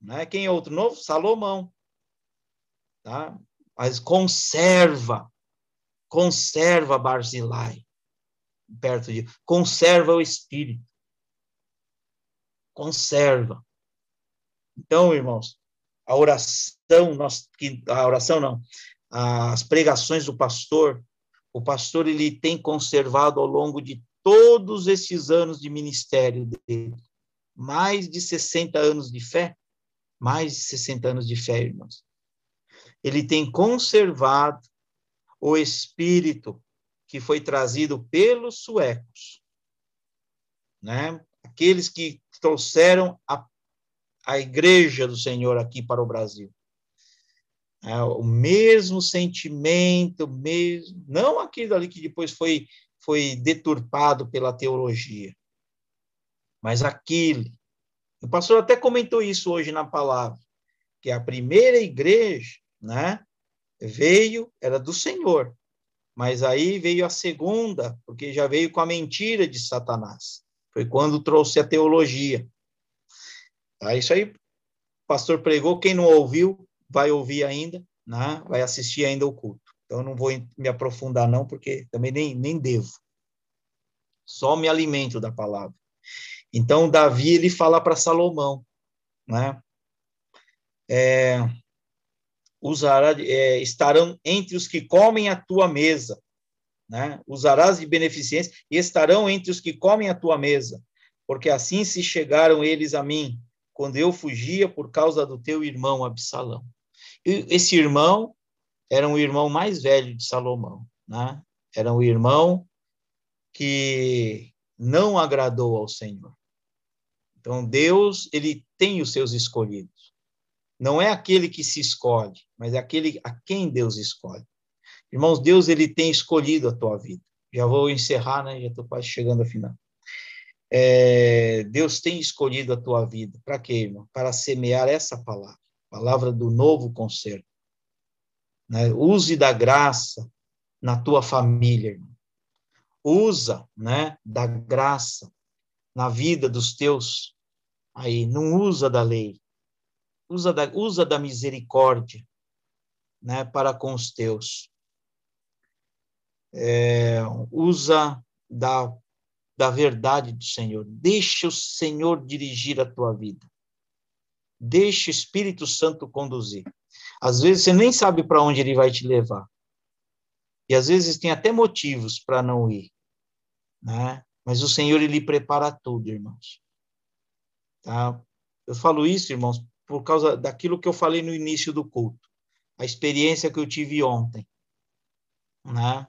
Né? Quem é outro novo? Salomão. Tá? mas conserva, conserva Barzilai perto de, conserva o espírito, conserva. Então, irmãos, a oração, nós, a oração não, as pregações do pastor, o pastor ele tem conservado ao longo de todos esses anos de ministério dele, mais de 60 anos de fé, mais de 60 anos de fé, irmãos ele tem conservado o espírito que foi trazido pelos suecos, né? Aqueles que trouxeram a, a igreja do Senhor aqui para o Brasil. É, o mesmo sentimento, mesmo, não aquilo ali que depois foi foi deturpado pela teologia, mas aquele. O pastor até comentou isso hoje na palavra, que a primeira igreja né? Veio, era do Senhor. Mas aí veio a segunda, porque já veio com a mentira de Satanás. Foi quando trouxe a teologia. Tá? Isso aí, o pastor pregou, quem não ouviu, vai ouvir ainda, né? vai assistir ainda o culto. Então, não vou me aprofundar, não, porque também nem, nem devo. Só me alimento da palavra. Então, Davi, ele fala para Salomão, né? É, usará, é, estarão entre os que comem a tua mesa, né? Usarás de beneficência e estarão entre os que comem a tua mesa, porque assim se chegaram eles a mim, quando eu fugia por causa do teu irmão Absalão. Esse irmão era um irmão mais velho de Salomão, né? Era um irmão que não agradou ao Senhor. Então Deus, ele tem os seus escolhidos. Não é aquele que se escolhe, mas é aquele a quem Deus escolhe. Irmãos, Deus ele tem escolhido a tua vida. Já vou encerrar, né? Já estou quase chegando ao final. É, Deus tem escolhido a tua vida. Para quê, irmão? Para semear essa palavra, palavra do novo concerto. Né? Use da graça na tua família, irmão. Usa, né, da graça na vida dos teus aí, não usa da lei. Usa da, usa da misericórdia, né, para com os teus. É, usa da da verdade do Senhor. Deixa o Senhor dirigir a tua vida. Deixa o Espírito Santo conduzir. Às vezes você nem sabe para onde ele vai te levar. E às vezes tem até motivos para não ir, né? Mas o Senhor ele prepara tudo, irmãos. Tá? Eu falo isso, irmãos, por causa daquilo que eu falei no início do culto. A experiência que eu tive ontem, né?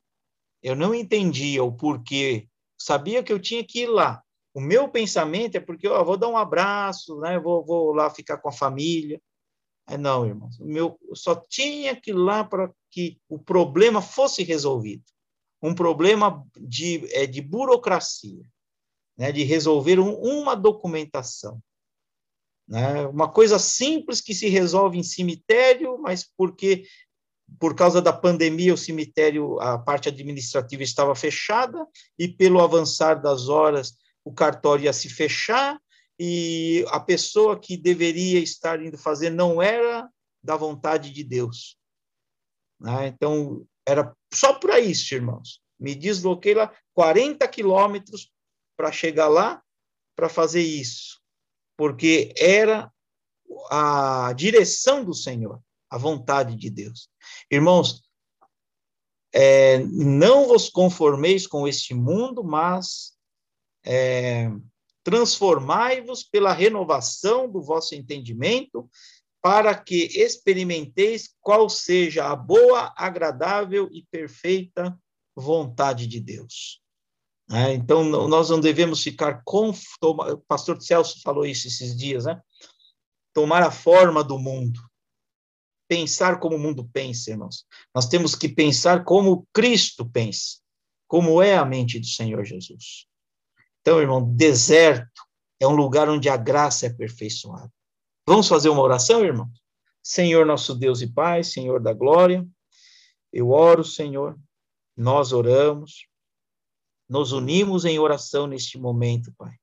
Eu não entendia o porquê sabia que eu tinha que ir lá. O meu pensamento é porque eu vou dar um abraço, né? Vou, vou lá ficar com a família. É, não, irmãos. Meu, eu só tinha que ir lá para que o problema fosse resolvido. Um problema de, é, de burocracia, né? de resolver um, uma documentação. Né? Uma coisa simples que se resolve em cemitério, mas porque por causa da pandemia, o cemitério, a parte administrativa estava fechada, e pelo avançar das horas, o cartório ia se fechar, e a pessoa que deveria estar indo fazer não era da vontade de Deus. Né? Então, era só para isso, irmãos. Me desloquei lá 40 quilômetros para chegar lá para fazer isso, porque era a direção do Senhor a vontade de Deus. Irmãos, é, não vos conformeis com este mundo, mas é, transformai-vos pela renovação do vosso entendimento, para que experimenteis qual seja a boa, agradável e perfeita vontade de Deus. É, então, nós não devemos ficar com. O pastor Celso falou isso esses dias, né? Tomar a forma do mundo pensar como o mundo pensa, irmãos. Nós temos que pensar como Cristo pensa, como é a mente do Senhor Jesus. Então, irmão, deserto é um lugar onde a graça é aperfeiçoada. Vamos fazer uma oração, irmão? Senhor nosso Deus e Pai, Senhor da glória, eu oro, Senhor, nós oramos, nos unimos em oração neste momento, Pai.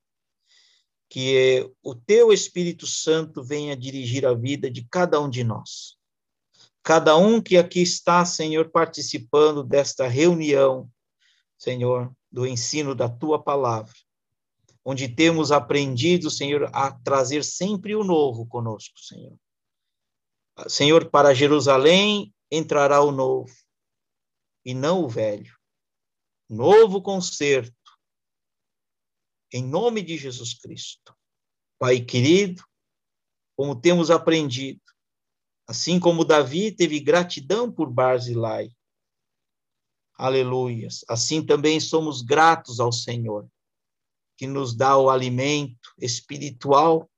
Que o teu Espírito Santo venha dirigir a vida de cada um de nós cada um que aqui está, Senhor, participando desta reunião, Senhor, do ensino da tua palavra, onde temos aprendido, Senhor, a trazer sempre o novo conosco, Senhor. Senhor, para Jerusalém entrará o novo e não o velho. Novo concerto, em nome de Jesus Cristo. Pai querido, como temos aprendido, Assim como Davi teve gratidão por Barzilai. Aleluias. Assim também somos gratos ao Senhor, que nos dá o alimento espiritual,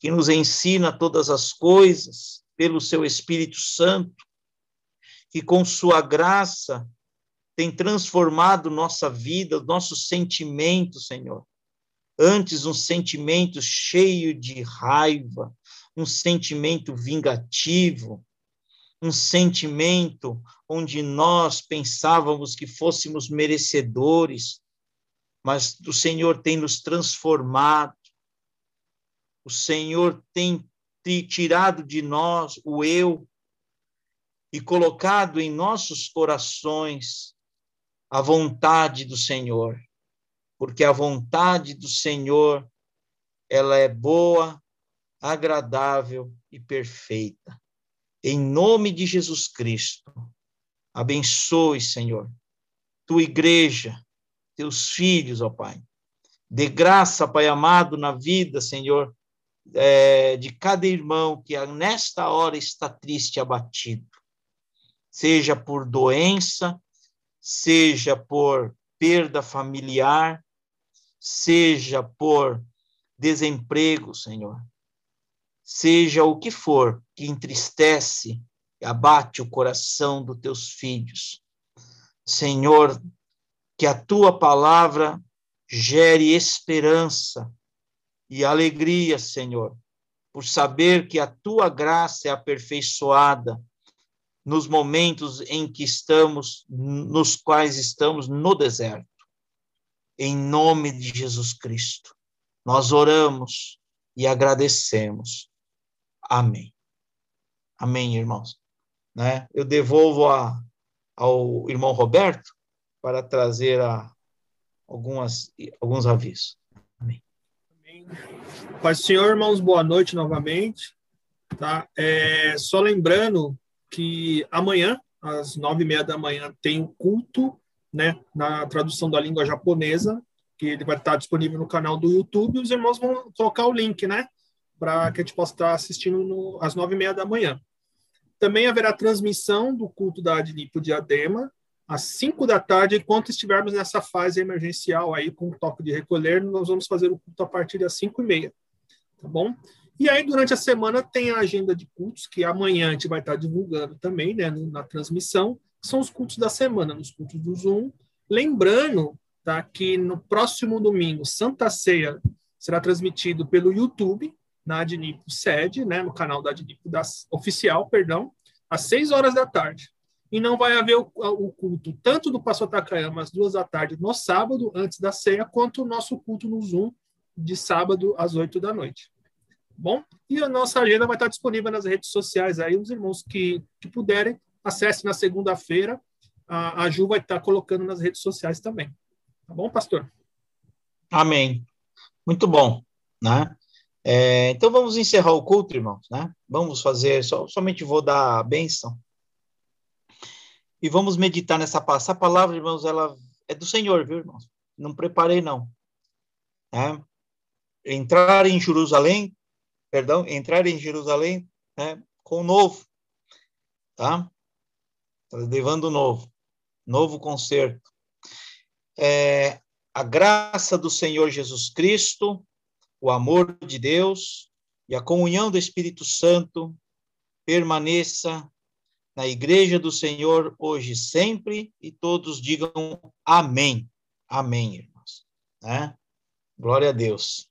que nos ensina todas as coisas pelo seu Espírito Santo, que com sua graça tem transformado nossa vida, nossos sentimentos, Senhor. Antes um sentimento cheio de raiva, um sentimento vingativo, um sentimento onde nós pensávamos que fôssemos merecedores, mas o Senhor tem nos transformado, o Senhor tem tirado de nós o eu, e colocado em nossos corações a vontade do Senhor, porque a vontade do Senhor ela é boa, agradável e perfeita. Em nome de Jesus Cristo, abençoe, Senhor, tua igreja, teus filhos, ó Pai. Dê graça, Pai amado, na vida, Senhor, é, de cada irmão que nesta hora está triste abatido, seja por doença, seja por perda familiar, seja por desemprego, Senhor, seja o que for que entristece abate o coração dos teus filhos. Senhor, que a tua palavra gere esperança e alegria, Senhor, por saber que a tua graça é aperfeiçoada nos momentos em que estamos, nos quais estamos no deserto. Em nome de Jesus Cristo, nós oramos e agradecemos. Amém. Amém, irmãos. Né? Eu devolvo a, ao irmão Roberto para trazer a, algumas, alguns avisos. Amém. Amém. Pai Senhor, irmãos, boa noite novamente. Tá? É, só lembrando que amanhã, às nove e meia da manhã, tem o culto né, na tradução da língua japonesa, que ele vai estar disponível no canal do YouTube. Os irmãos vão colocar o link, né? Para que a gente possa estar assistindo no, às nove e meia da manhã. Também haverá transmissão do culto da Adnipo Diadema às cinco da tarde, enquanto estivermos nessa fase emergencial aí com o toque de recolher, nós vamos fazer o culto a partir das cinco e meia, tá bom? E aí, durante a semana, tem a agenda de cultos, que amanhã a gente vai estar divulgando também, né, na transmissão, são os cultos da semana, nos cultos do Zoom. Lembrando tá, que no próximo domingo, Santa Ceia será transmitido pelo YouTube, na Adnipo Sede, né, no canal da Adnipo da, Oficial, perdão, às seis horas da tarde. E não vai haver o, o culto tanto do Pastor Takayama às duas da tarde no sábado, antes da ceia, quanto o nosso culto no Zoom de sábado às oito da noite bom? E a nossa agenda vai estar disponível nas redes sociais aí, os irmãos que, que puderem, acesse na segunda-feira, a, a Ju vai estar colocando nas redes sociais também. Tá bom, pastor? Amém. Muito bom, né? É, então vamos encerrar o culto, irmãos, né? Vamos fazer, só, somente vou dar a bênção. E vamos meditar nessa palavra. Essa palavra, irmãos, ela é do Senhor, viu, irmãos? Não preparei, não. É? Entrar em Jerusalém perdão, entrar em Jerusalém né, com o novo, tá? tá levando o novo, novo concerto. É, a graça do Senhor Jesus Cristo, o amor de Deus e a comunhão do Espírito Santo permaneça na igreja do Senhor hoje e sempre, e todos digam amém. Amém, irmãos. Né? Glória a Deus.